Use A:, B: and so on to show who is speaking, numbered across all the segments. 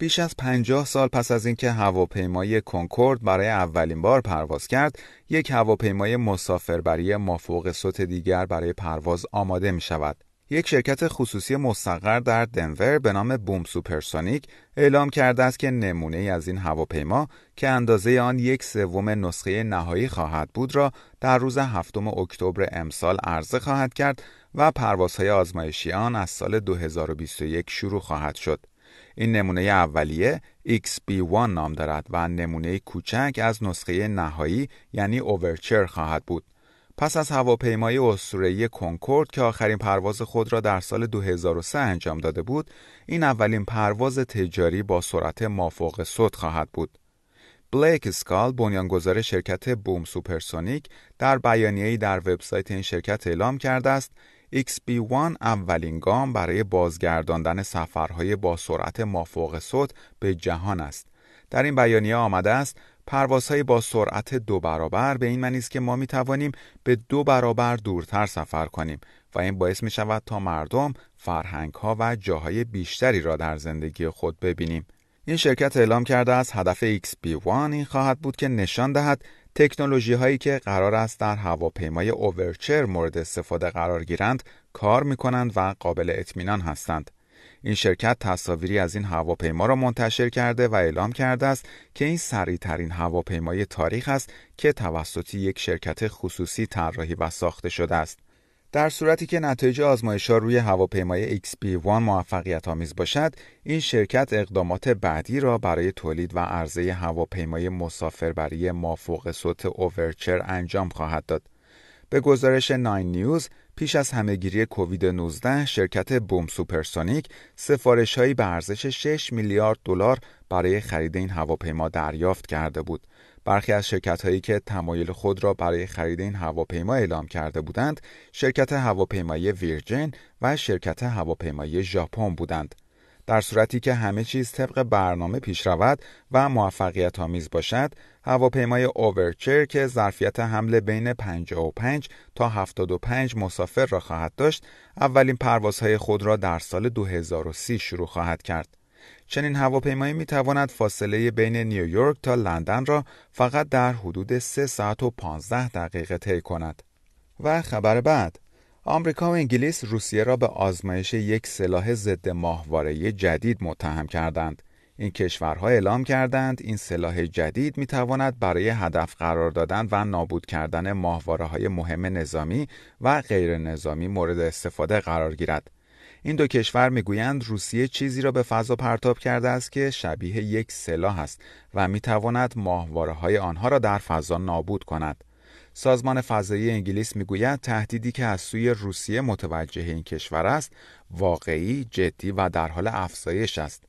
A: بیش از 50 سال پس از اینکه هواپیمای کنکورد برای اولین بار پرواز کرد، یک هواپیمای مسافربری مافوق صوت دیگر برای پرواز آماده می شود. یک شرکت خصوصی مستقر در دنور به نام بوم سوپرسونیک اعلام کرده است که نمونه‌ای از این هواپیما که اندازه آن یک سوم نسخه نهایی خواهد بود را در روز هفتم اکتبر امسال عرضه خواهد کرد و پروازهای آزمایشی آن از سال 2021 شروع خواهد شد. این نمونه اولیه XB1 نام دارد و نمونه کوچکی از نسخه نهایی یعنی اوورچر خواهد بود. پس از هواپیمای اسطوره‌ای کنکورد که آخرین پرواز خود را در سال 2003 انجام داده بود، این اولین پرواز تجاری با سرعت مافوق صوت خواهد بود. بلیک اسکال بنیانگذار شرکت بوم سوپرسونیک در بیانیه‌ای در وبسایت این شرکت اعلام کرده است XB1 اولین گام برای بازگرداندن سفرهای با سرعت مافوق صوت به جهان است. در این بیانیه آمده است پروازهای با سرعت دو برابر به این معنی است که ما می توانیم به دو برابر دورتر سفر کنیم و این باعث می شود تا مردم فرهنگ ها و جاهای بیشتری را در زندگی خود ببینیم. این شرکت اعلام کرده است هدف XB1 این خواهد بود که نشان دهد تکنولوژی هایی که قرار است در هواپیمای اوورچر مورد استفاده قرار گیرند کار می کنند و قابل اطمینان هستند. این شرکت تصاویری از این هواپیما را منتشر کرده و اعلام کرده است که این سریع ترین هواپیمای تاریخ است که توسط یک شرکت خصوصی طراحی و ساخته شده است. در صورتی که نتایج آزمایش ها روی هواپیمای XP-1 موفقیت آمیز باشد، این شرکت اقدامات بعدی را برای تولید و عرضه هواپیمای مسافربری مافوق صوت اوورچر انجام خواهد داد. به گزارش ناین نیوز، پیش از همهگیری کووید 19 شرکت بوم سوپرسونیک سفارش هایی به ارزش 6 میلیارد دلار برای خرید این هواپیما دریافت کرده بود. برخی از شرکت هایی که تمایل خود را برای خرید این هواپیما اعلام کرده بودند، شرکت هواپیمایی ویرجن و شرکت هواپیمایی ژاپن بودند. در صورتی که همه چیز طبق برنامه پیش رود و موفقیت آمیز باشد، هواپیمای اوورچر که ظرفیت حمل بین 55 تا 75 مسافر را خواهد داشت، اولین پروازهای خود را در سال 2030 شروع خواهد کرد. چنین هواپیمایی می تواند فاصله بین نیویورک تا لندن را فقط در حدود 3 ساعت و 15 دقیقه طی کند. و خبر بعد آمریکا و انگلیس روسیه را به آزمایش یک سلاح ضد ماهواره جدید متهم کردند. این کشورها اعلام کردند این سلاح جدید می تواند برای هدف قرار دادن و نابود کردن ماهواره های مهم نظامی و غیر نظامی مورد استفاده قرار گیرد. این دو کشور می‌گویند روسیه چیزی را به فضا پرتاب کرده است که شبیه یک سلاح است و می تواند ماهواره های آنها را در فضا نابود کند. سازمان فضایی انگلیس می‌گوید تهدیدی که از سوی روسیه متوجه این کشور است واقعی، جدی و در حال افزایش است.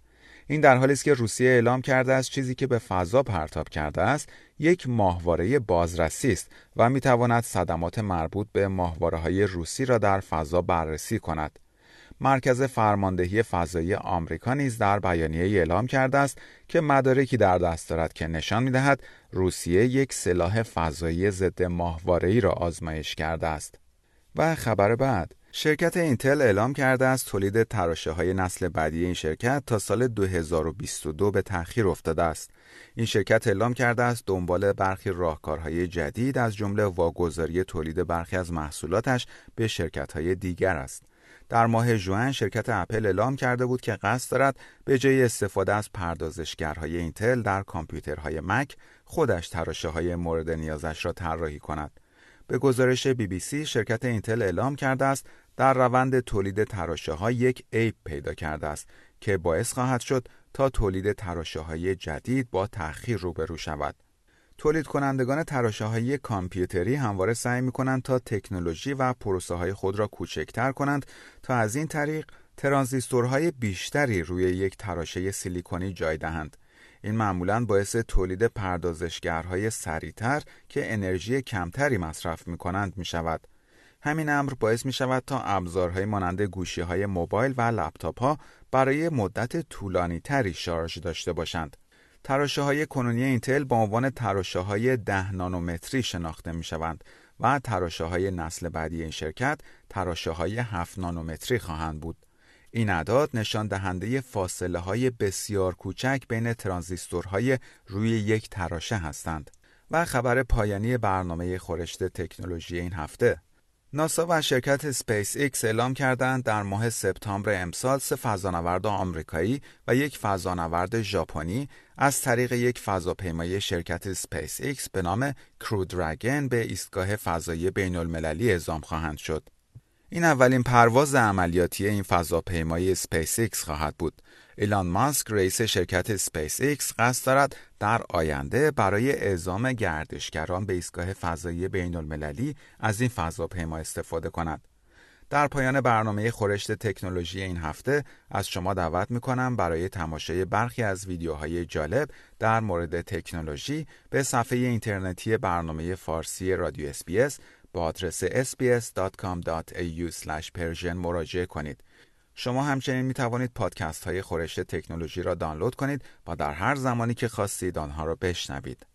A: این در حالی است که روسیه اعلام کرده است چیزی که به فضا پرتاب کرده است یک ماهواره بازرسی است و می تواند صدمات مربوط به ماهواره های روسی را در فضا بررسی کند. مرکز فرماندهی فضایی آمریکا نیز در بیانیه اعلام کرده است که مدارکی در دست دارد که نشان می‌دهد روسیه یک سلاح فضایی ضد ماهواره‌ای را آزمایش کرده است. و خبر بعد شرکت اینتل اعلام کرده است تولید تراشه های نسل بعدی این شرکت تا سال 2022 به تأخیر افتاده است. این شرکت اعلام کرده است دنبال برخی راهکارهای جدید از جمله واگذاری تولید برخی از محصولاتش به شرکت های دیگر است. در ماه ژوئن شرکت اپل اعلام کرده بود که قصد دارد به جای استفاده از پردازشگرهای اینتل در کامپیوترهای مک خودش تراشه های مورد نیازش را طراحی کند. به گزارش بی بی سی شرکت اینتل اعلام کرده است در روند تولید تراشه ها یک عیب پیدا کرده است که باعث خواهد شد تا تولید تراشه های جدید با تأخیر روبرو شود. تولید کنندگان تراشه های کامپیوتری همواره سعی می کنند تا تکنولوژی و پروسه های خود را کوچکتر کنند تا از این طریق ترانزیستورهای بیشتری روی یک تراشه سیلیکونی جای دهند. این معمولا باعث تولید پردازشگرهای سریعتر که انرژی کمتری مصرف می کنند می شود. همین امر باعث می شود تا ابزارهای مانند گوشی های موبایل و لپتاپ ها برای مدت طولانی تری شارژ داشته باشند. تراشه های کنونی اینتل با عنوان تراشه های ده نانومتری شناخته می شوند و تراشه های نسل بعدی این شرکت تراشه های 7 نانومتری خواهند بود. این اعداد نشان دهنده فاصله های بسیار کوچک بین ترانزیستورهای روی یک تراشه هستند. و خبر پایانی برنامه گزارش تکنولوژی این هفته ناسا و شرکت سپیس ایکس اعلام کردند در ماه سپتامبر امسال سه فضانورد آمریکایی و یک فضانورد ژاپنی از طریق یک فضاپیمای شرکت سپیس ایکس به نام کرو درگن به ایستگاه فضایی بین المللی اعزام خواهند شد. این اولین پرواز عملیاتی این فضاپیمای سپیس ایکس خواهد بود. ایلان ماسک رئیس شرکت سپیس ایکس قصد دارد در آینده برای اعزام گردشگران به ایستگاه فضایی بین المللی از این فضاپیما استفاده کند. در پایان برنامه گزارش تکنولوژی این هفته از شما دعوت می کنم برای تماشای برخی از ویدیوهای جالب در مورد تکنولوژی به صفحه اینترنتی برنامه فارسی رادیو SBS با آدرس sbs.com.au مراجعه کنید. شما همچنین می توانید پادکست های خورشت تکنولوژی را دانلود کنید و در هر زمانی که خواستید آنها را بشنوید.